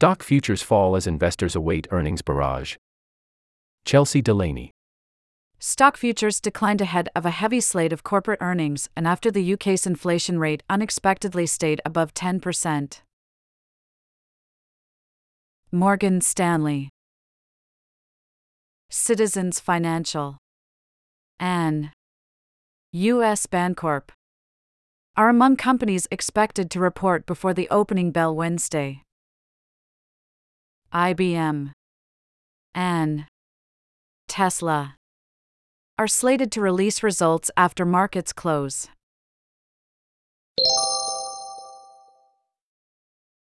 Stock futures fall as investors await earnings barrage. Chelsey Dulaney. Stock futures declined ahead of a heavy slate of corporate earnings and after the UK's inflation rate unexpectedly stayed above 10%. Morgan Stanley, Citizens Financial, and U.S. Bancorp are among companies expected to report before the opening bell Wednesday. IBM and Tesla are slated to release results after markets close.